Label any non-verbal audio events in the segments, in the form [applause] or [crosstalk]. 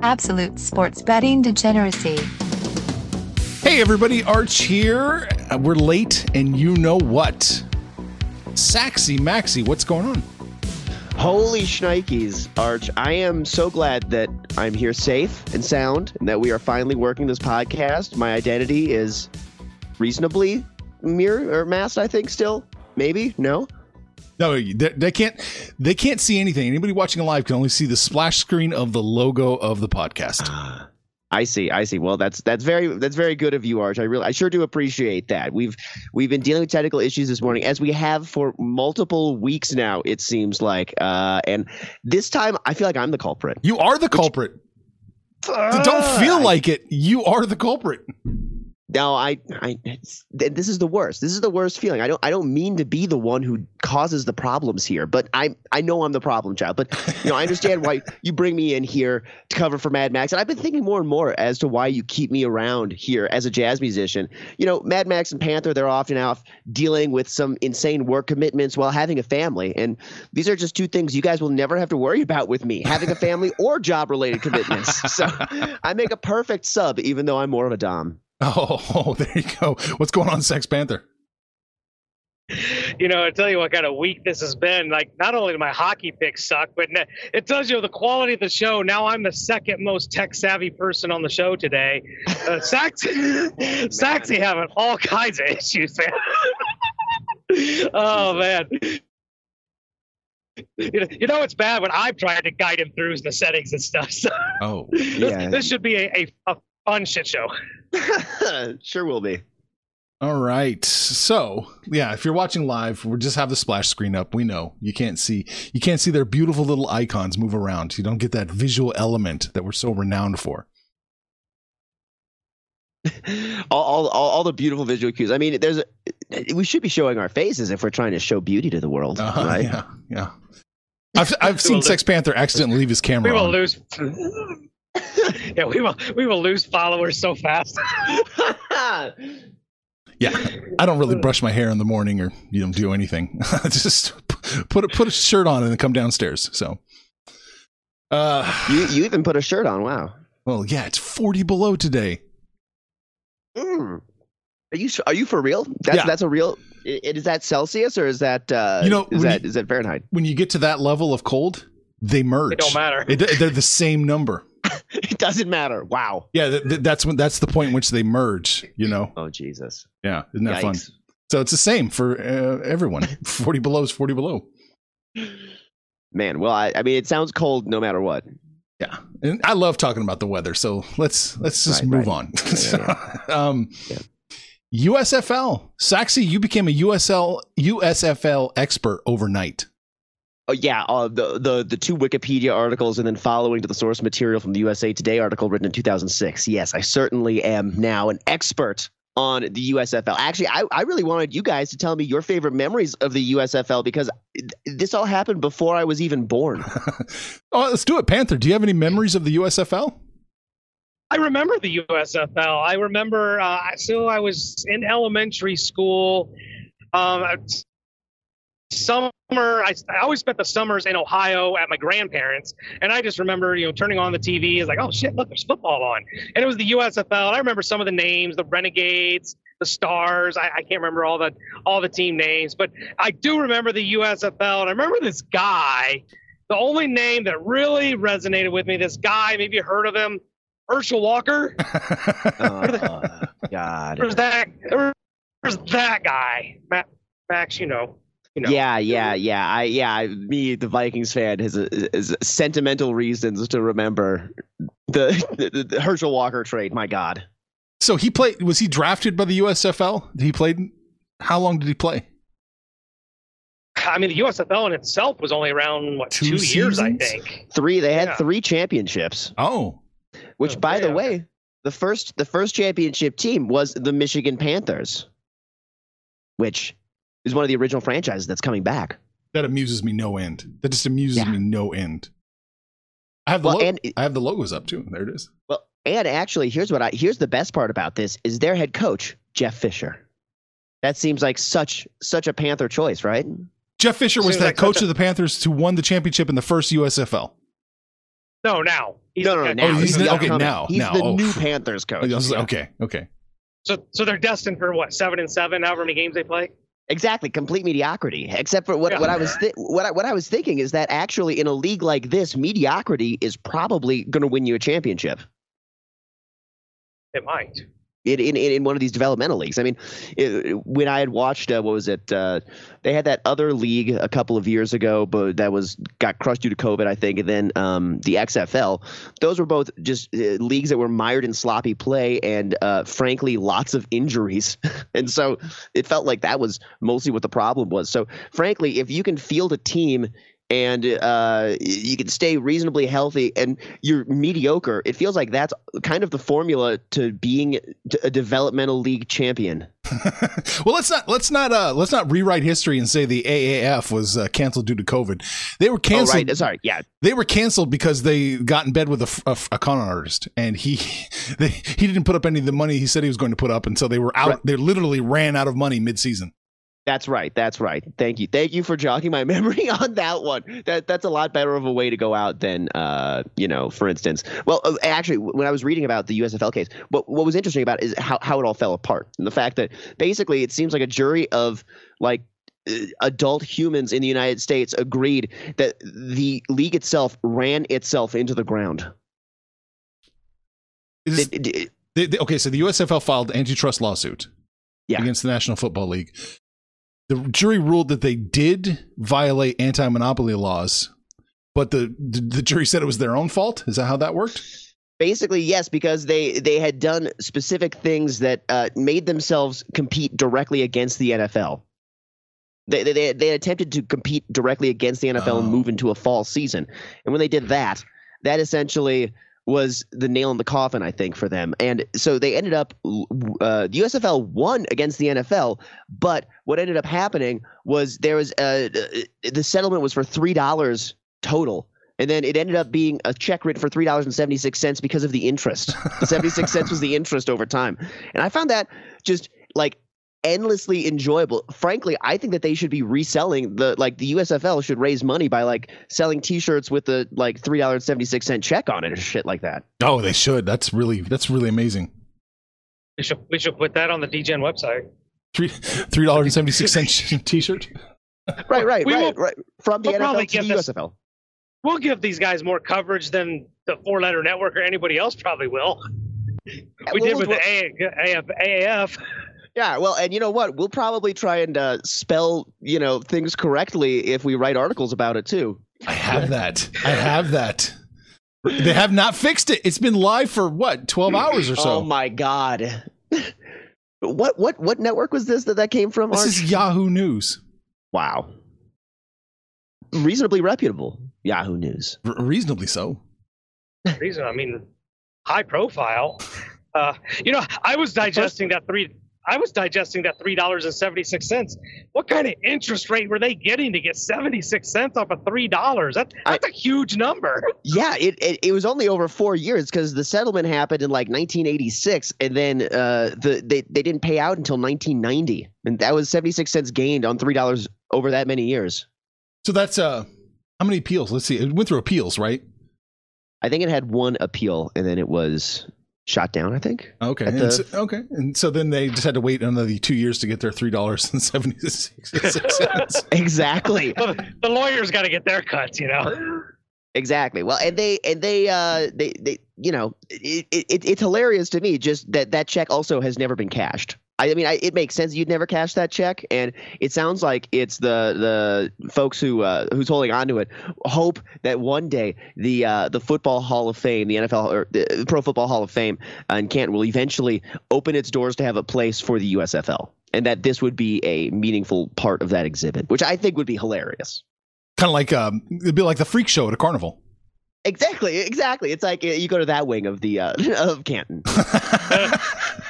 Absolute sports betting degeneracy. Hey, everybody, Arch here. Uh, We're late, and you know what? Saxy Maxy, what's going on? Holy shnikes, Arch. I am so glad that I'm here safe and sound and that we are finally working this podcast. My identity is reasonably mirror or masked, I think, still. Maybe? No? No, they, they can't. They can't see anything. Anybody watching live can only see the splash screen of the logo of the podcast. I see, I see. Well, that's that's very that's very good of you, Arch. I really I sure do appreciate that. We've we've been dealing with technical issues this morning, as we have for multiple weeks now, it seems like. Uh, and this time I feel like I'm the culprit. You are the culprit. Don't feel like it. You are the culprit. No, I, I, this is the worst. This is the worst feeling. I don't, I don't mean to be the one who causes the problems here, but I, I know I'm the problem child. But you know, I understand why [laughs] you bring me in here to cover for Mad Max, and I've been thinking more and more as to why you keep me around here as a jazz musician. You know, Mad Max and Panther, they're often out dealing with some insane work commitments while having a family, and these are just two things you guys will never have to worry about with me: having a family or job-related commitments. [laughs] So I make a perfect sub, even though I'm more of a dom. [laughs] Oh, there you go. What's going on, Sex Panther? you know, I tell you what kind of week this has been. Like, not only do my hockey picks suck, but it tells you the quality of the show. Now I'm the second most tech savvy person on the show today. Uh, [laughs] Saxy, Saxy [laughs] having all kinds of issues, man. oh man. You know, you know it's bad when I'm trying to guide him through the settings and stuff. So Oh, this, Yeah. this should be a, a, a fun shit show. [laughs] sure will be. all right. So, yeah, if you're watching live, we just have the splash screen up. We know you can't see you can't see their beautiful little icons move around. You don't get that visual element that we're so renowned for. [laughs] all, all, all, all the beautiful visual cues. I mean, there's a, we should be showing our faces if we're trying to show beauty to the world, Uh-huh, right? Yeah, yeah. I've I've [laughs] seen will Sex Panther accidentally leave his camera We will on. lose. [laughs] yeah, we will. We will lose followers so fast. [laughs] Yeah, I don't really brush my hair in the morning or you don't do anything. [laughs] just put a, put a shirt on and then come downstairs. So, uh, you you even put a shirt on. Wow. well, yeah, it's forty below today. Mm. Are you are you for real? That's Yeah. that's a real. Is that Celsius or is that uh, You know, is when that you- is that Fahrenheit? When you get to that level of cold, they merge. It don't matter. It- they're the same number. [laughs] It doesn't matter. Wow. Yeah, th- th- that's when that's the point in which they merge. You know. Oh Jesus. Yeah, isn't that fun? So it's the same for uh, everyone. [laughs] Forty below is forty below. Man, well, I, I mean, it sounds cold no matter what. Yeah, and I love talking about the weather. So let's let's just Right, move right. on. Yeah, [laughs] um, Yeah. USFL, Saxy, you became a USL USFL expert overnight. Oh yeah, uh, the the the two Wikipedia articles and then following to the source material from the USA Today article written in 2006. Yes, I certainly am now an expert on the USFL. Actually, I, I really wanted you guys to tell me your favorite memories of the USFL because this all happened before I was even born. [laughs] oh, let's do it, Panther. Do you have any memories of the USFL? I remember the USFL. I remember, uh, so I was in elementary school. Um, summer, I, I, always spent the summers in Ohio at my grandparents, and I just remember, you know, turning on the TV is like, oh shit, look, there's football on, and it was the USFL. And I remember some of the names, the Renegades, the Stars. I, I can't remember all the all the team names, but I do remember the USFL, and I remember this guy. The only name that really resonated with me, this guy, maybe you heard of him, Herschel Walker. [laughs] oh, God. There's that. There's that guy, Matt, Max. You know. You know. Yeah, yeah, yeah. I yeah, me, the Vikings fan, has, a, has sentimental reasons to remember the, the, the Herschel Walker trade. My God. So he played. Was he drafted by the USFL? He played. How long did he play? I mean, the USFL in itself was only around what two, two years, I think. Three. They had yeah. three championships. Oh, which, oh, by yeah, the way, the first the first championship team was the Michigan Panthers, which is one of the original franchises that's coming back. That amuses me no end. That just amuses yeah. me no end. I have the well, lo- and, I have the logos up too. There it is. Well, and actually, here's what I here's the best part about this is their head coach Jeff Fisher. That seems like such such a Panther choice, right? Jeff Fisher was that like coach a- of the Panthers who won the championship in the first USFL. No, now. He's no, no, no, now. Oh, he's, he's the, okay, now. He's now. the oh. new Panthers coach. [laughs] Okay, okay. So, so they're destined for what seven and seven, however many games they play. Exactly, complete mediocrity. Except for what, yeah. what I was th- what I, what I was thinking is that actually in a league like this, mediocrity is probably going to win you a championship. It might in, in, in one of these developmental leagues. I mean, it, when I had watched, uh, what was it? Uh, they had that other league a couple of years ago, but that was got crushed due to COVID, I think. And then um, the XFL. Those were both just uh, leagues that were mired in sloppy play and, uh, frankly, lots of injuries. [laughs] and so it felt like that was mostly what the problem was. So, frankly, if you can field a team and uh, you can stay reasonably healthy and you're mediocre. It feels like that's kind of the formula to being a developmental league champion. [laughs] well, let's not let's not uh, let's not rewrite history and say the AAF was uh, canceled due to COVID. They were canceled. Oh, right. Sorry, yeah, they were canceled because they got in bed with a, a, a con artist, and he [laughs] they, he didn't put up any of the money he said he was going to put up, and so they were out. Right. They literally ran out of money mid season. That's right. That's right. Thank you. Thank you for jogging my [laughs] memory on that one. That that's a lot better of a way to go out than uh, you know, for instance. Well, uh, actually, when I was reading about the USFL case, what what was interesting about it is how how it all fell apart and the fact that basically it seems like a jury of like uh, adult humans in the United States agreed that the league itself ran itself into the ground. Is, it, it, it, okay, so the USFL filed antitrust lawsuit yeah. against the National Football League the jury ruled that they did violate anti-monopoly laws, but the, the, jury said it was their own fault. Is that how that worked? Basically, yes, because they they had done specific things that uh, made themselves compete directly against the NFL. They, they they attempted to compete directly against the NFL oh. and move into a fall season, and when they did that, that essentially was the nail in the coffin, I think, for them. And so they ended up, uh, the USFL won against the NFL, but what ended up happening was there was a, uh, the settlement was for three dollars total. And then it ended up being a check written for three dollars and seventy six cents because of the interest. The seventy six cents was the interest over time, and I found that just like endlessly enjoyable. Frankly, I think that they should be reselling the like the USFL should raise money by like selling T-shirts with the like three dollars seventy six cent check on it or shit like that. Oh, they should. That's really that's really amazing. We should we should put that on the Degen website. Three three dollars and seventy six cent [laughs] T-shirt. Right, right, we right, will, right. From the we'll NFL to the this, USFL. We'll give these guys more coverage than the four letter network or anybody else probably will. We well, did with well, the AAF. Yeah, well, and you know what? We'll probably try and uh, spell, you know, things correctly if we write articles about it too. I have that. I have that. They have not fixed it. It's been live for what, 12 hours or so. Oh my god. what what what network was this that that came from? This Arch? is Yahoo News. Wow. Reasonably reputable Yahoo News. R- reasonably so. Reason, I mean, high profile. Uh, you know, I was digesting that three I was digesting that three dollars and seventy six cents. What kind of interest rate were they getting to get seventy six cents off of three dollars? That, that's a huge number. Yeah, it, it, it was only over four years because the settlement happened in like 1986, and then uh, the they, they didn't pay out until 1990, and that was 76 cents gained on three dollars over that many years. So that's uh, how many appeals? Let's see. It went through appeals, right? I think it had one appeal, and then it was shot down. I think. Okay. And the- so, okay. And so then they just had to wait another two years to get their three dollars and seventy six [laughs] cents. Exactly. [laughs] the lawyers got to get their cuts, you know. Exactly. Well, and they and they uh they they you know it, it it's hilarious to me just that that check also has never been cashed. I, I mean, I, it makes sense you'd never cash that check, and it sounds like it's the the folks who uh, who's holding on to it hope that one day the uh, the Football Hall of Fame, the NFL or the Pro Football Hall of Fame, uh, in Canton will eventually open its doors to have a place for the USFL, and that this would be a meaningful part of that exhibit, which I think would be hilarious. kind of like um, it'd be like the freak show at a carnival. Exactly, exactly. It's like uh, you go to that wing of the uh, [laughs] of Canton. [laughs]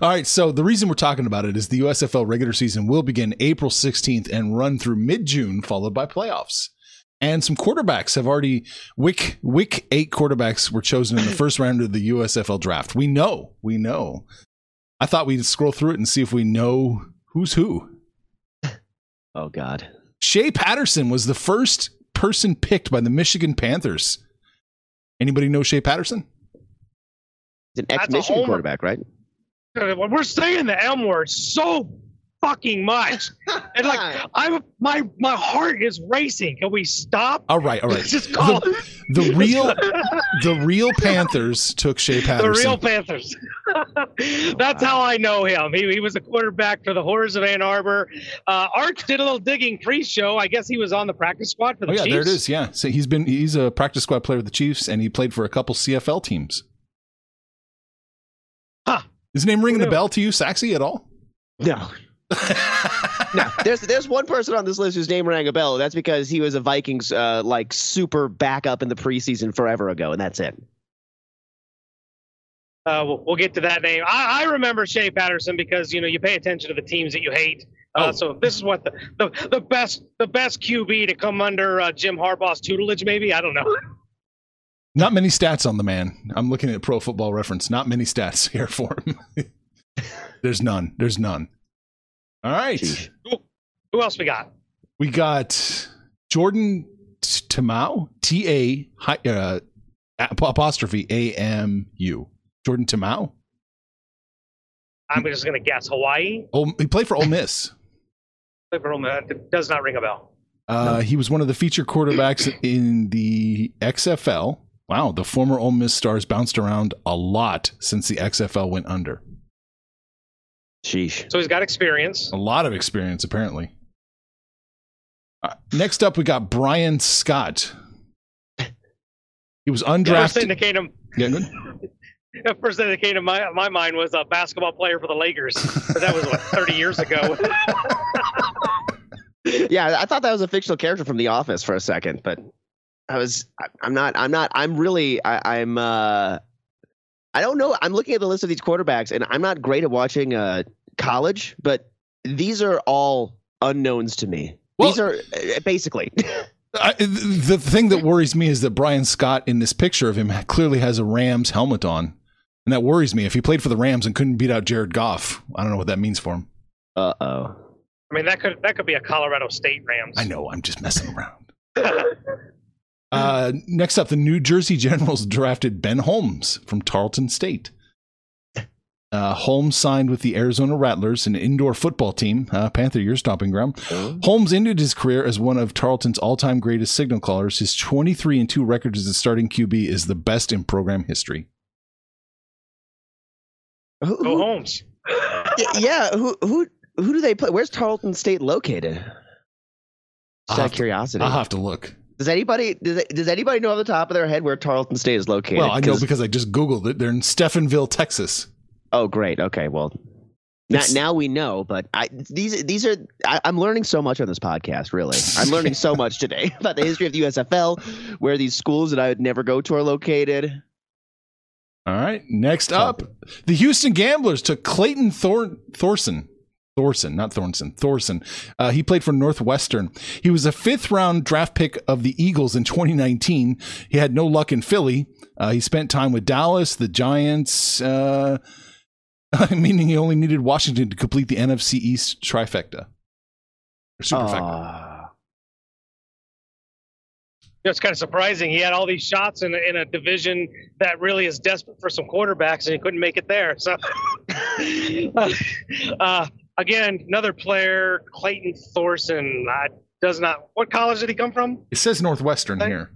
All right, so the reason we're talking about it is the USFL regular season will begin April 16th and run through mid-June, followed by playoffs. And some quarterbacks have already Wick Wick eight quarterbacks were chosen in the first round of the USFL draft. We know, we know. I thought we'd scroll through it and see if we know who's who. [laughs] Oh God. Shea Patterson was the first person picked by the Michigan Panthers. Anybody know Shea Patterson? He's an That's ex-Michigan quarterback, right? We're saying the M word so fucking much, and like [laughs] I'm my my heart is racing. Can we stop? All right, all right. [laughs] Just call The, the [laughs] real the real Panthers took Shea the real Panthers. That's how I know him. He, he was a quarterback for the Horrors of Ann Arbor. Uh, Arch did a little digging pre-show. I guess he was on the practice squad for the Oh yeah, Chiefs. there it is. Yeah, so he's been he's a practice squad player with the Chiefs, and he played for a couple CFL teams. Huh. Is his name ringing the bell to you, Saxy, at all? No. [laughs] no. There's there's one person on this list whose name rang a bell. That's because he was a Vikings uh, like super backup in the preseason forever ago, and that's it. Uh, we'll, we'll get to that name. I, I remember Shea Patterson because you know you pay attention to the teams that you hate. Uh, Oh. So this is what the, the the best the best QB to come under uh, Jim Harbaugh's tutelage. Maybe I don't know. [laughs] Not many stats on the man. I'm looking at Pro Football Reference. Not many stats [laughs] here for him. There's none. There's none. All right, Sheesh. Who else we got? we got Jordan Ta'amu. T A uh, apostrophe A M U. Jordan Ta'amu. I'm just gonna guess Hawaii. Oh, he played for Ole Miss. [laughs] It does not ring a bell. Uh, he was one of the featured quarterbacks in the XFL. Wow, the former Ole Miss stars bounced around a lot since the XFL went under. Sheesh. So he's got experience. A lot of experience, apparently. Uh, next up, we got Bryan Scott. He was The first thing undrafted. that came to Yeah, good. [laughs] the first thing that came to my my mind was a basketball player for the Lakers. But that was what [laughs] 30 years ago. [laughs] Yeah, I thought that was a fictional character from The Office for a second, but I was. I- I'm not. I'm not. I'm really. I, I'm. uh I don't know. I'm looking at the list of these quarterbacks, and I'm not great at watching uh college, but these are all unknowns to me. Well- these are uh, basically. [laughs] I, the thing that worries me is that Bryan Scott in this picture of him clearly has a Rams helmet on. And that worries me. If he played for the Rams and couldn't beat out Jared Goff, I don't know what that means for him. Uh oh. I mean that could that could be a Colorado State Rams. I know, I'm just messing around. Uh, next up, the New Jersey Generals [laughs] drafted Ben Holmes from Tarleton State. Uh, Holmes signed with the Arizona Rattlers, an indoor football team, uh, Panther your stomping ground. Holmes ended his career as one of Tarleton's all-time greatest signal callers. His 23 and 2 record as a starting QB is the best in program history. Who, Go Holmes. yeah. Who who who do they play? Where's Tarleton State located? Just I'll out have of to- curiosity. I'll have to look. Does anybody does, does anybody know off the top of their head where Tarleton State is located? Well, I know 'Cause- because I just Googled it. They're in Stephenville, Texas. Oh, great. Okay. Well, now, now we know. But I these these are I, I'm learning so much on this podcast. Really, I'm learning so [laughs] much today [laughs] about the history of the USFL, where these schools that I would never go to are located. All right. Next up, the Houston Gamblers took Clayton Thor- Thorson. Thorson, not Thornton, Thorson. Uh, he played for Northwestern. He was a fifth round draft pick of the Eagles in 2019. He had no luck in Philly. Uh, he spent time with Dallas, the Giants, uh, [laughs] meaning he only needed Washington to complete the NFC East trifecta. Superfecta. Ah. It's kind of surprising. He had all these shots in a, in a division that really is desperate for some quarterbacks, and he couldn't make it there. So, [laughs] uh, again, another player, Clayton Thorson, uh, does not. What college did he come from? it says Northwestern here.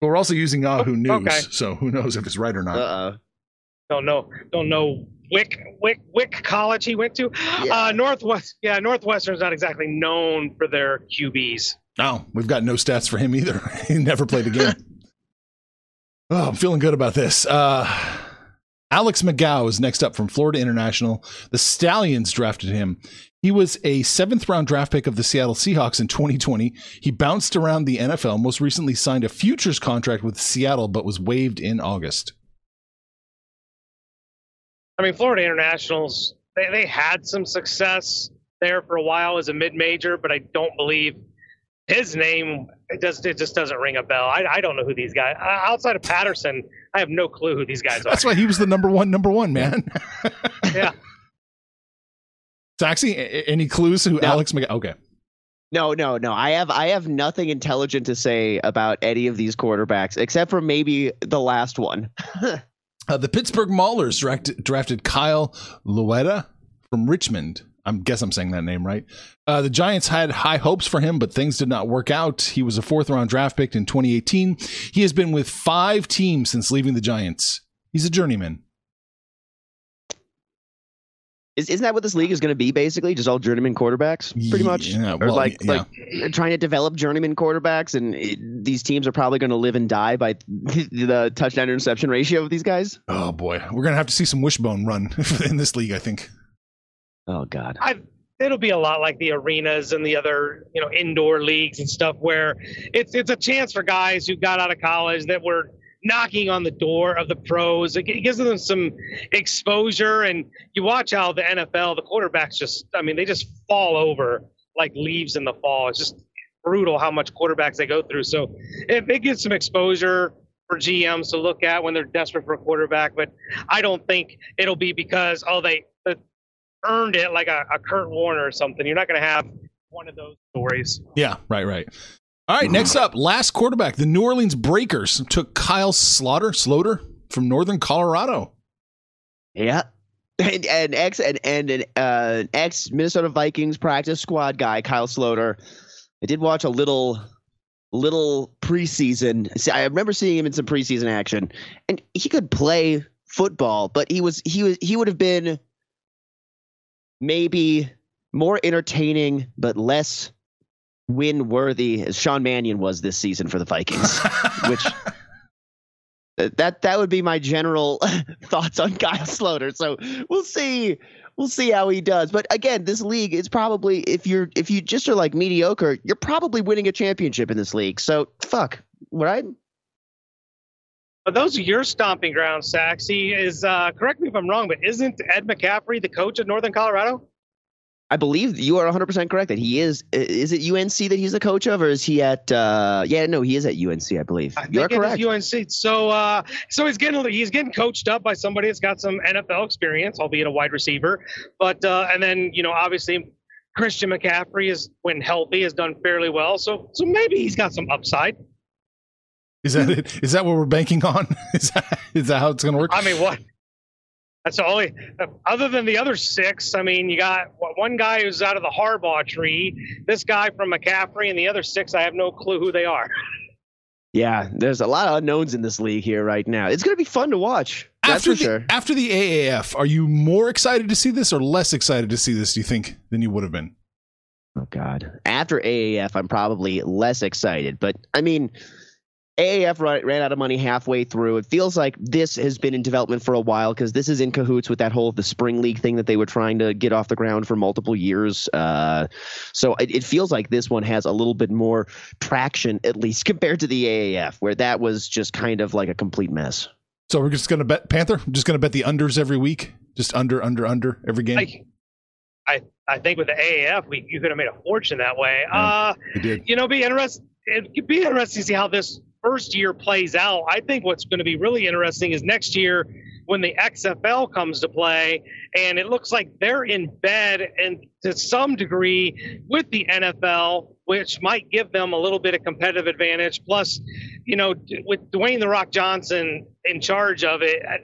But we're also using Yahoo News, okay. so who knows if it's right or not. Uh-oh. Don't know. Don't know. Wick Wick Wick College he went to. Yeah. Uh, Northwest. Yeah, Northwestern's not exactly known for their QBs. No, we've got no stats for him either. [laughs] he never played a game. [laughs] oh, I'm feeling good about this. Uh, Alex McGough is next up from Florida International. The Stallions drafted him. He was a seventh round draft pick of the Seattle Seahawks in 2020. He bounced around the NFL, most recently signed a futures contract with Seattle, but was waived in August. I mean, Florida Internationals, they, they had some success there for a while as a mid major, but I don't believe his name it just it just doesn't ring a bell. I, I don't know who these guys outside of Patterson. I have no clue who these guys are. That's why he was the number one, number one man. yeah, Saxy, a- any clues who No. Alex McGough? Okay. No, no, no. I have I have nothing intelligent to say about any of these quarterbacks except for maybe the last one. [laughs] Uh, the Pittsburgh Maulers drafted, drafted Kyle Lauletta from Richmond. I guess I'm saying that name right. Uh, the Giants had high hopes for him, but things did not work out. He was a fourth round draft pick in 2018. He has been with five teams since leaving the Giants. He's a journeyman. Is, isn't that what this league is going to be basically? Just all journeyman quarterbacks, pretty much, Yeah, or well, like yeah. like trying to develop journeyman quarterbacks, and it, these teams are probably going to live and die by [laughs] the touchdown interception ratio of these guys. Oh boy, we're gonna have to see some wishbone run [laughs] in this league. I think. Oh God. I it'll be a lot like the arenas and the other you know indoor leagues and stuff where it's it's a chance for guys who got out of college that were knocking on the door of the pros. It gives them some exposure, and you watch how the NFL, the quarterbacks just, I mean, they just fall over like leaves in the fall. It's just brutal how much quarterbacks they go through. So it, it gives some exposure for GMs to look at when they're desperate for a quarterback. But I don't think it'll be because, oh, they earned it like a, a Kurt Warner or something. You're not going to have one of those stories. Yeah, right, right. All right, next up, last quarterback. The New Orleans Breakers took Kyle Slaughter, Slaughter from Northern Colorado. Yeah. And, and ex and, and an uh, ex Minnesota Vikings practice squad guy, Kyle Sloter. I did watch a little little preseason. See, I remember seeing him in some preseason action, and he could play football, but he was he was he would have been maybe more entertaining but less win worthy as Sean Mannion was this season for the Vikings, [laughs] which uh, that that would be my general [laughs] thoughts on Kyle Sloter. So we'll see. We'll see how he does. But again, this league is probably if you're if you just are like mediocre, you're probably winning a championship in this league. So fuck, right? But those are your stomping grounds, Saxy. Is uh, correct me if I'm wrong, but isn't Ed McCaffrey the coach of Northern Colorado? I believe you are 100% correct that he is. Is it UNC that he's the coach of, or is he at? Uh, yeah, no, he is at UNC, I believe. I You are correct. UNC. So, uh, so he's getting he's getting coached up by somebody that's got some NFL experience, albeit a wide receiver. But uh, and then you know obviously Christian McCaffrey is when healthy has done fairly well. So so maybe he's got some upside. Is that it? Is that what we're banking on? [laughs] Is that, is that how it's going to work? I mean, what? That's the only. Other than the other six, I mean, you got one guy who's out of the Harbaugh tree, this guy from McCaffrey, and the other six, I have no clue who they are. yeah, there's a lot of unknowns in this league here right now. It's going to be fun to watch. That's after for the, sure. after the AAF, are you more excited to see this or less excited to see this? Do you think than you would have been? Oh God! After AAF, I'm probably less excited, but I mean, AAF ran, ran out of money halfway through. It feels like this has been in development for a while because this is in cahoots with that whole the spring league thing that they were trying to get off the ground for multiple years. Uh, so it, it feels like this one has a little bit more traction, at least [laughs] compared to the AAF, where that was just kind of like a complete mess. So we're just going to bet Panther. I'm just going to bet the unders every week. Just under, under, under every game. I, I, I think with the AAF, we you could have made a fortune that way. Yeah, uh, we did. you know, be interesting. It could be interesting to see how this first year plays out. I think what's going to be really interesting is next year when the XFL comes to play, and it looks like they're in bed and to some degree with the NFL, which might give them a little bit of competitive advantage. Plus, you know, with Dwayne the Rock Johnson in charge of it, uh,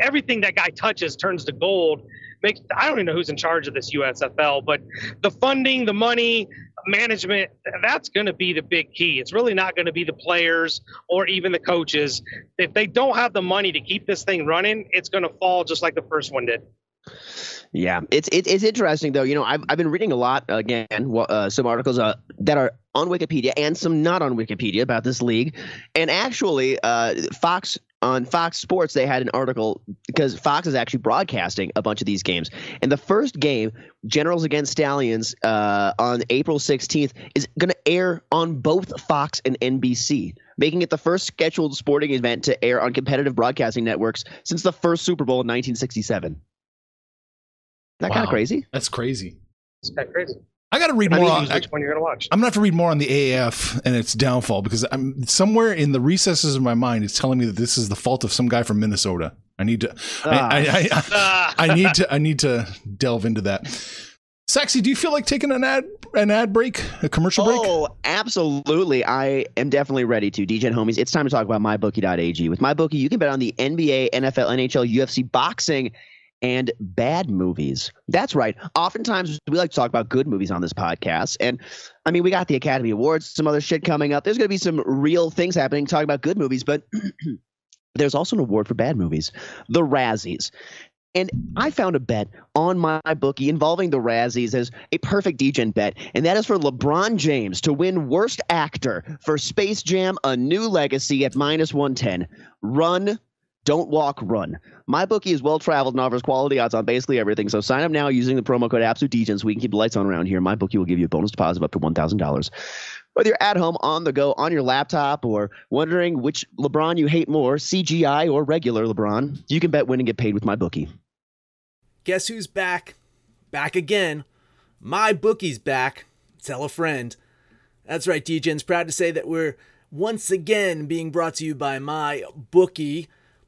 everything that guy touches turns to gold. I don't even know who's in charge of this USFL, but the funding, the money, management, that's going to be the big key. It's really not going to be the players or even the coaches. If they don't have the money to keep this thing running, it's going to fall just like the first one did. Yeah, it's it, it's interesting though. You know, I've I've been reading a lot again, uh, some articles uh, that are on Wikipedia and some not on Wikipedia about this league, and actually, uh, Fox on Fox Sports they had an article because Fox is actually broadcasting a bunch of these games, and the first game, Generals against Stallions, uh, on April 16th, is going to air on both Fox and NBC making it the first scheduled sporting event to air on competitive broadcasting networks since the first Super Bowl in 1967 that Wow. kind of crazy? That's crazy. It's kind of crazy. I got to read I more. on, which one you're going to watch. I'm gonna have to read more on the AAF and its downfall because I'm somewhere in the recesses of my mind it's telling me that this is the fault of some guy from Minnesota. I need to. I, I, I, Ah. [laughs] I need to. I need to delve into that. Saxy, do you feel like taking an ad an ad break, a commercial break? Oh, absolutely. I am definitely ready to. DJ and homies, it's time to talk about mybookie.ag. With MyBookie, you can bet on the NBA, NFL, NHL, UFC, boxing, and bad movies. That's right. Oftentimes, we like to talk about good movies on this podcast. And I mean, we got the Academy Awards, some other shit coming up. There's going to be some real things happening talking about good movies, but [clears throat] there's also an award for bad movies the Razzies. And I found a bet on my bookie involving the Razzies as a perfect degen bet, and that is for LeBron James to win Worst Actor for Space Jam: A New Legacy at minus one ten. Run, don't walk, run. My bookie is well traveled and offers quality odds on basically everything. So sign up now using the promo code AbsoluteDegen so we can keep the lights on around here. My bookie will give you a bonus deposit of up to one thousand dollars. Whether you're at home, on the go, on your laptop, or wondering which LeBron you hate more, CGI or regular LeBron, you can bet win and get paid with my bookie. Guess who's back? Back again. My bookie's back. Tell a friend. That's right, DJ's proud to say that we're once again being brought to you by my bookie.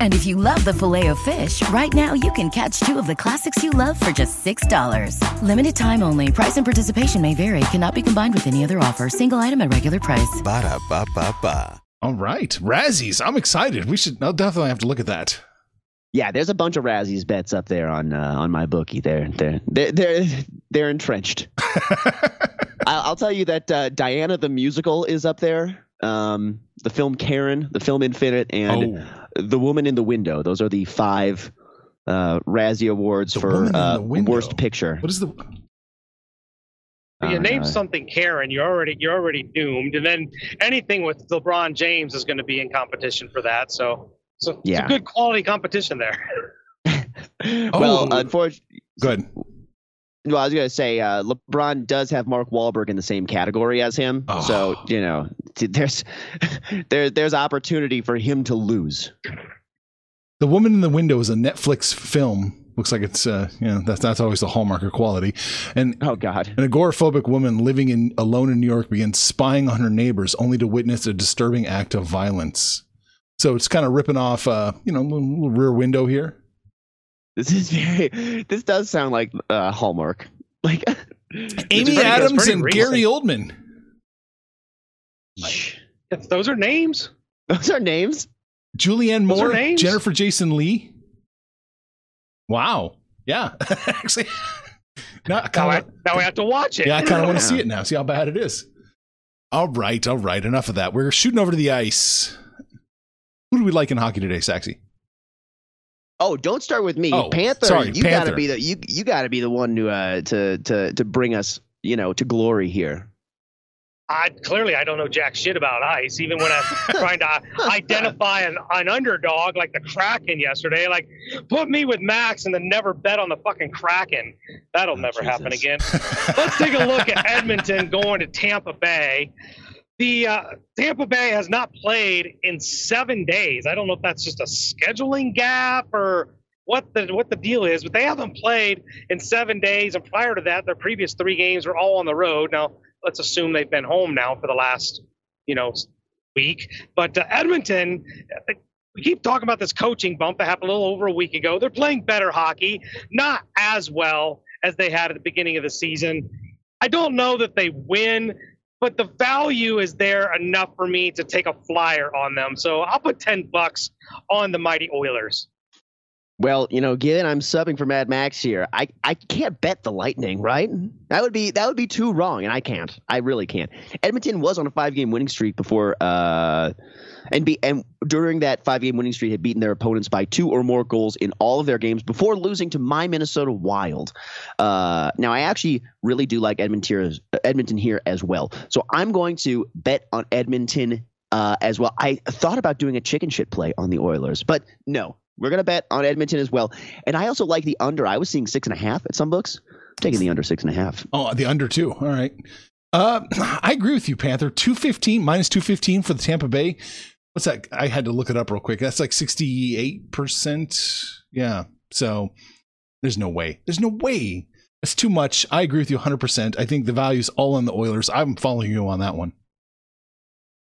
And if you love the filet of fish, right now you can catch two of the classics you love for just $6. Limited time only. Price and participation may vary. Cannot be combined with any other offer. Single item at regular price. Ba-da-ba-ba-ba. All right, Razzies. I'm excited. We should. I'll definitely have to look at that. Yeah, there's a bunch of Razzies bets up there on uh, on my bookie. They're they're they're they're, they're entrenched. [laughs] I'll, I'll tell you that uh, Diana the musical is up there. Um, the film Karen, the film Infinite, and Oh. The Woman in the Window. Those are the five uh, Razzie awards The for uh, worst picture. What is the? You name something Karen, you're already you're already doomed. And then anything with LeBron James is going to be in competition for that. So, so it's a good quality competition there. [laughs] [laughs] well, Oh. unfortunately, Good. Well, I was gonna say uh, LeBron does have Mark Wahlberg in the same category as him, Oh. so you know t- there's [laughs] there there's opportunity for him to lose. The Woman in the Window is a Netflix film. Looks like it's, uh, you know, that's, that's always the hallmark of quality. And Oh God, an agoraphobic woman living in alone in New York begins spying on her neighbors only to witness a disturbing act of violence. So it's kind of ripping off, uh, you know, a little, little rear window here. This is very. This does sound like uh, Hallmark. Like [laughs] Amy Adams and recent. Gary Oldman. If those are names. those are names. Julianne Moore, names? Jennifer Jason Leigh. Wow. Yeah. [laughs] Actually, not Now, I, now we have to watch it. Yeah, I kind of want to see it now. See how bad it is. All right, all right. Enough of that. We're shooting over to the ice. Who do we like in hockey today, Saxy? Oh, don't start with me, Oh, Panther. sorry, you Panther. gotta be the you you gotta be the one to uh to to to bring us you know to glory here. I clearly I don't know jack shit about ice, even when I'm [laughs] trying to identify an, an underdog like the Kraken yesterday. Like, put me with Max and then never bet on the fucking Kraken. That'll Oh, never happen again. [laughs] Let's take a look at Edmonton going to Tampa Bay. The uh, Tampa Bay has not played in seven days. I don't know if that's just a scheduling gap or what the what the deal is, but they haven't played in seven days. And prior to that, their previous three games were all on the road. Now let's assume they've been home now for the last you know week. But uh, Edmonton, we keep talking about this coaching bump that happened a little over a week ago. They're playing better hockey, not as well as they had at the beginning of the season. I don't know that they win, but the value is there enough for me to take a flyer on them. So I'll put 10 bucks on the mighty Oilers. Well, you know, given I'm subbing for Mad Max here, I, I can't bet the Lightning, right? That would be that would be too wrong, and I can't. I really can't. Edmonton was on a five game winning streak before, uh, and be and during that five game winning streak had beaten their opponents by two or more goals in all of their games before losing to my Minnesota Wild. Uh, now I actually really do like Edmonton here, Edmonton here as well, so I'm going to bet on Edmonton uh, as well. I thought about doing a chicken shit play on the Oilers, but no, we're gonna bet on Edmonton as well. And I also like the under. I was seeing six and a half at some books. I'm taking the under six and a half. Oh, the under two. All right. Uh, I agree with you, Panther. 215 minus 215 for the Tampa Bay. What's that? I had to look it up real quick. That's like 68%. Yeah. So there's no way. There's no way. That's too much. I agree with you 100%. I think the value's all on the Oilers. I'm following you on that one.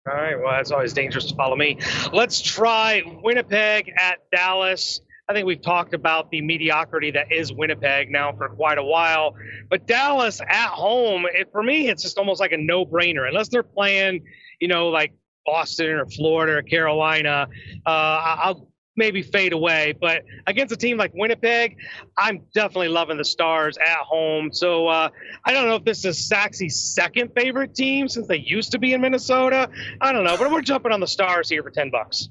All right. Well, that's always dangerous to follow me. Let's try Winnipeg at Dallas. I think we've talked about the mediocrity that is Winnipeg now for quite a while. But Dallas at home, it, for me, it's just almost like a no brainer. Unless they're playing, you know, like Boston or Florida or Carolina, uh, I'll maybe fade away. But against a team like Winnipeg, I'm definitely loving the Stars at home. So uh, I don't know if this is Saxy's second favorite team since they used to be in Minnesota. I don't know, but we're jumping on the Stars here for ten bucks.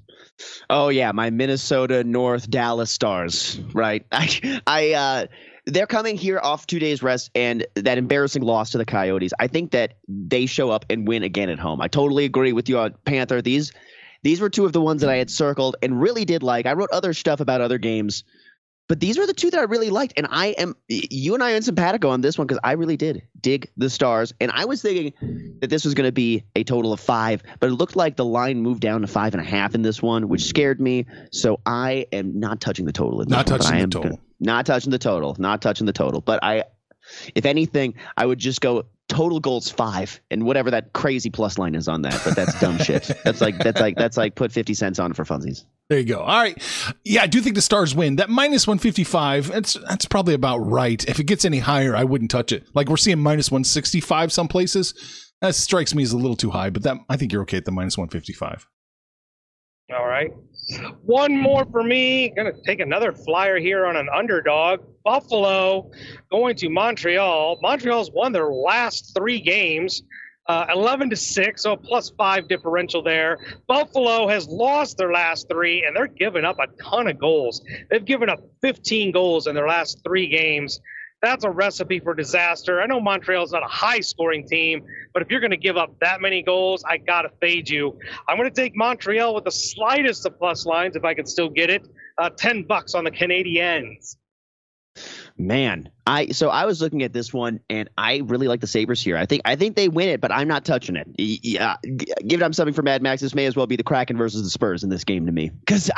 Oh yeah, my Minnesota North Dallas Stars. Right. [laughs] I I uh they're coming here off two days rest and that embarrassing loss to the Coyotes. I think that they show up and win again at home. I totally agree with you on Panther. These these were two of the ones that I had mm. circled and really did like. I wrote other stuff about other games, but these were the two that I really liked. And I am you and I are simpatico on this one because I really did dig the stars. And I was thinking that this was going to be a total of five, but it looked like the line moved down to five and a half in this one, which scared me. So I am not touching the total. In Not touching I the total. gonna- not touching the total. Not touching the total. But I, if anything, I would just go total goals five and whatever that crazy plus line is on that. But that's dumb shit. [laughs] That's like that's like that's like put fifty cents on it for funsies. There you go. All right. Yeah, I do think the Stars win. That minus 155, that's that's probably about right. If it gets any higher, I wouldn't touch it. Like we're seeing minus 165 some places. That strikes me as a little too high, but that I think you're okay at the minus 155. All right. One more for me. Gonna take another flyer here on an underdog. Buffalo going to Montreal. Montreal's won their last three games. Uh, 11 to 6, so a plus five differential there. Buffalo has lost their last three, and they're giving up a ton of goals. They've given up 15 goals in their last three games. That's a recipe for disaster. I know Montreal's not a high scoring team, but if you're going to give up that many goals, I got to fade you. I'm going to take Montreal with the slightest of plus lines if I can still get it. Uh, 10 bucks on the Canadiens. Man, I so I was looking at this one and I really like the Sabres here. I think I think they win it, but I'm not touching it. Yeah, give them something for Mad Max. This may as well be the Kraken versus the Spurs in this game to me because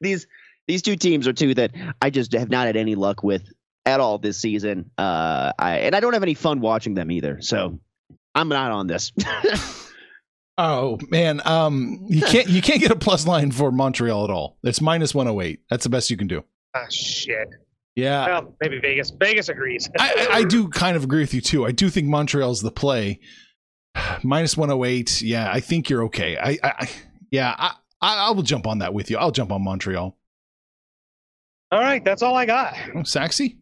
these these two teams are two that I just have not had any luck with at all this season. Uh, I and I don't have any fun watching them either. So I'm not on this. [laughs] oh man, um, you can't you can't get a plus line for Montreal at all. It's minus 108. That's the best you can do. Ah, shit. Yeah. Well, maybe Vegas. Vegas agrees. I, I, do kind of agree with you too. I do think Montreal's the play. [sighs] Minus 108. Yeah, I think you're okay. I, I yeah, I, I, will jump on that with you. I'll jump on Montreal. All right, that's all I got. Oh, Saxy?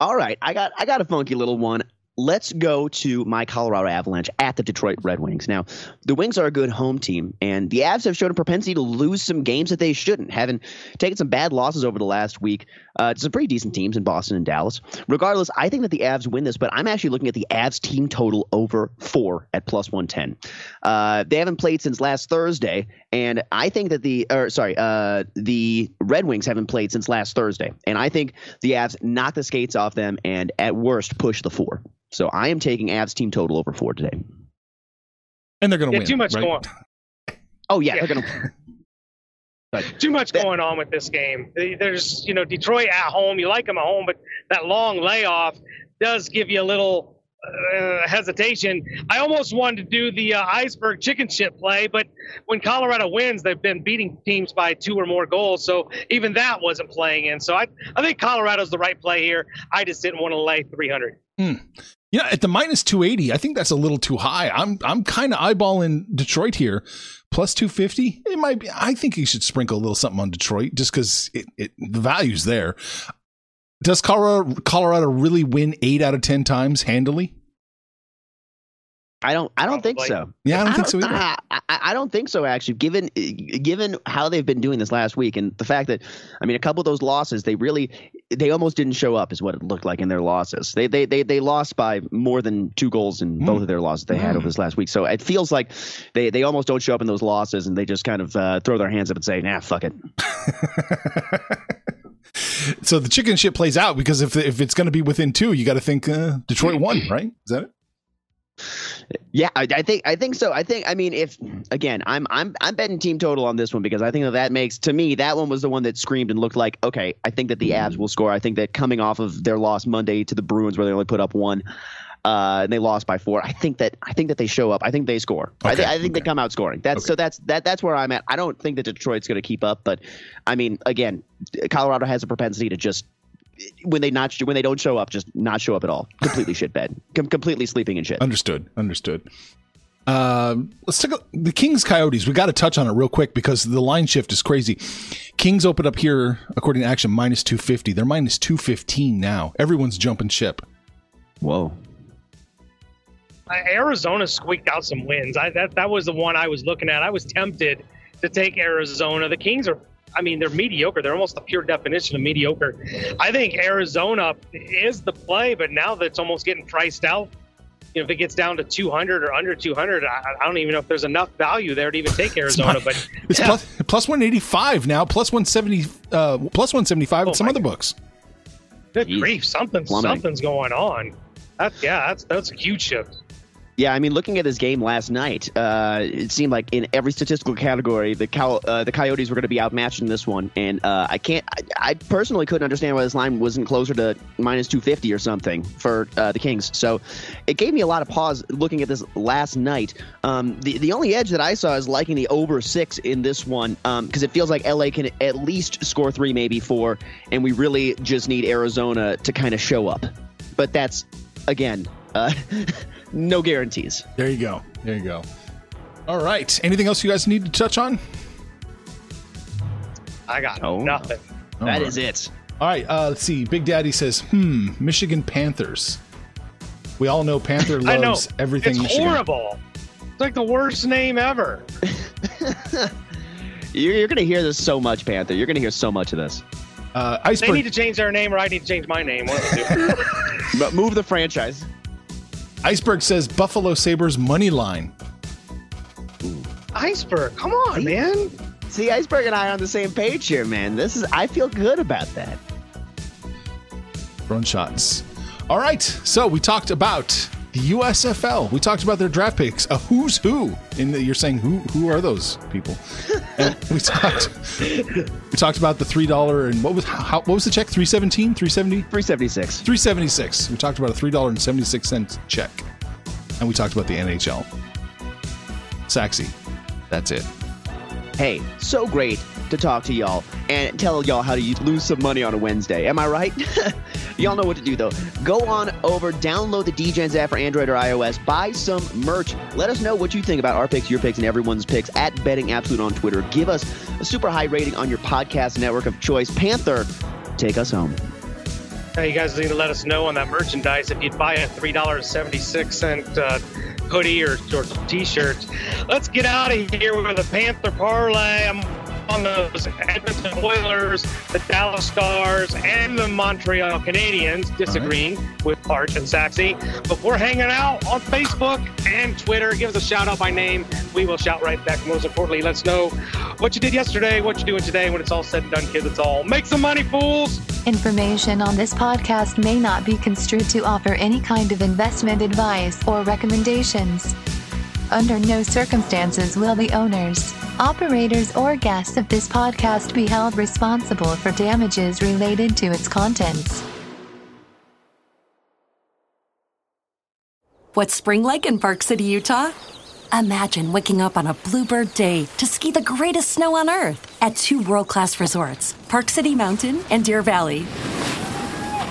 All right, I got I got a funky little one let's go to my Colorado Avalanche at the Detroit Red Wings. Now, the Wings are a good home team, and the Avs have shown a propensity to lose some games that they shouldn't, having taken some bad losses over the last week uh, to some pretty decent teams in Boston and Dallas. Regardless, I think that the Avs win this, but I'm actually looking at the Avs team total over four at plus 110. Uh, they haven't played since last Thursday, and I think that the, or sorry, uh, the Red Wings haven't played since last Thursday, and I think the Avs knock the skates off them and at worst push the four. So I am taking Avs team total over four today. And they're going to yeah, win. Too much right? going. [laughs] Oh yeah, yeah. they're going to. Too much going on with this game. There's, you know, Detroit at home. You like them at home, but that long layoff does give you a little uh, hesitation. I almost wanted to do the uh, iceberg chicken shit play, but when Colorado wins, they've been beating teams by two or more goals, so even that wasn't playing in. So I, I think Colorado's the right play here. I just didn't want to lay 300. Hmm. Yeah, at the minus 280, I think that's a little too high. I'm I'm kind of eyeballing Detroit here. Plus 250, it might be. I think you should sprinkle a little something on Detroit just because it, it, the value's there. Does Colorado, Colorado really win eight out of 10 times handily? I don't. I don't think so. Yeah, I don't, I think don't, so either. I, I, don't think so. Actually, given given how they've been doing this last week, and the fact that, I mean, a couple of those losses, they really, they almost didn't show up, is what it looked like in their losses. They they they, they lost by more than two goals in mm. both of their losses they mm. had over this last week. So it feels like they they almost don't show up in those losses, and they just kind of uh, throw their hands up and say, "Nah, fuck it." [laughs] so the chicken shit plays out because if if it's going to be within two, you got to think uh, Detroit won, right? Is that it? Yeah, I, I, think I think so. I think I mean if again I'm I'm I'm betting team total on this one because I think that that makes to me that one was the one that screamed and looked like okay I think that the Avs will score. I think that coming off of their loss Monday to the Bruins where they only put up one. Uh, and they lost by four. I think that I think that they show up. I think they score. Okay, I, th- I, think okay. they come out scoring. That's okay. so that's that that's where I'm at. I don't think that Detroit's going to keep up, but I mean, again, Colorado has a propensity to just when they not when they don't show up, just not show up at all. Completely [laughs] shit bed. Com- completely sleeping in shit. Understood. Understood. Uh, let's take a, the Kings Coyotes. We got to touch on it real quick because the line shift is crazy. Kings open up here, according to Action, minus 250. They're minus 215 now. Everyone's jumping ship. Whoa. Arizona squeaked out some wins. I, that that was the one I was looking at. I was tempted to take Arizona. The Kings are I mean, they're mediocre. They're almost the pure definition of mediocre. I think Arizona is the play, but now that it's almost getting priced out, you know, if it gets down to 200 or under 200, I, I don't even know if there's enough value there to even take Arizona. It's but it's yeah. plus, plus 185 now, plus 170, uh, plus 175 oh in some other God. books. Good Jeez. grief! Something, something's going on. That, yeah, that's that's a huge shift. Yeah, I mean, looking at this game last night, uh, it seemed like in every statistical category, the Cow- uh, the Coyotes were going to be outmatched in this one, and uh, I can't. I, I, personally couldn't understand why this line wasn't closer to minus two fifty or something for uh, the Kings. So it gave me a lot of pause looking at this last night. Um, the the only edge that I saw is liking the over six in this one because um, it feels like LA can at least score three, maybe four, and we really just need Arizona to kind of show up. But that's again. Uh, [laughs] no guarantees. There you go. There you go. All right. Anything else you guys need to touch on? I got oh. nothing. That right. is it. All right. Uh, let's see. Big Daddy says, "Hmm, Michigan Panthers." We all know Panther loves [laughs] I know. everything. It's Michigan. horrible. It's like the worst name ever. [laughs] you're, you're going to hear this so much, Panther. You're going to hear so much of this. Uh, Iceberg. They need to change their name, or I need to change my name. but move the franchise. Iceberg says Buffalo Sabres money line. Iceberg, come on, man. See, Iceberg and I are on the same page here, man. This is I feel good about that. throwing shots. All right, so we talked about the USFL. We talked about their draft picks. A who's who? And you're saying who? Who are those people? [laughs] And we talked. We talked about the three dollar and what was how, what was the check? 317 370 376 376 We talked about a three dollar and seventy six cent check, and we talked about the NHL. Saxy, that's it. Hey, so great to talk to y'all and tell y'all how to lose some money on a Wednesday. Am I right? [laughs] y'all know what to do though. Go on over, download the Degens app for Android or iOS, buy some merch. Let us know what you think about our picks, your picks, and everyone's picks at Betting Absolute on Twitter. Give us a super high rating on your podcast network of choice. Panther, take us home. Hey, you guys need to let us know on that merchandise if you'd buy a three dollars seventy six cent uh, hoodie or, or t-shirt. Let's get out of here with a Panther parlay. I'm on those Edmonton Oilers, the Dallas Stars, and the Montreal Canadiens, disagreeing right. with Arch and Saxy. But we're hanging out on Facebook and Twitter. Give us a shout out by name. We will shout right back. Most importantly, let's know what you did yesterday, what you're doing today. When it's all said and done, kids, it's all make some money, fools. Information on this podcast may not be construed to offer any kind of investment advice or recommendations. Under no circumstances will the owners, operators, or guests of this podcast be held responsible for damages related to its contents. What's spring like in Park City, Utah? Imagine waking up on a bluebird day to ski the greatest snow on earth at two world class resorts, Park City Mountain and Deer Valley.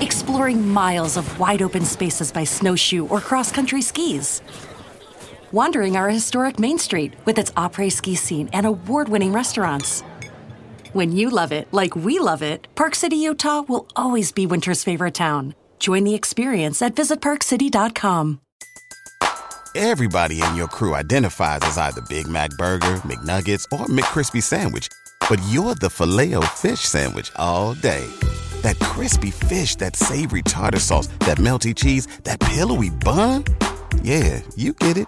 Exploring miles of wide open spaces by snowshoe or cross country skis wandering our historic Main Street with its après ski scene and award winning restaurants. When you love it like we love it, Park City, Utah will always be winter's favorite town. Join the experience at visitparkcity.com. Everybody in your crew identifies as either Big Mac Burger, McNuggets, or McCrispy Sandwich, but you're the filet fish Sandwich all day. That crispy fish, that savory tartar sauce, that melty cheese, that pillowy bun. Yeah, you get it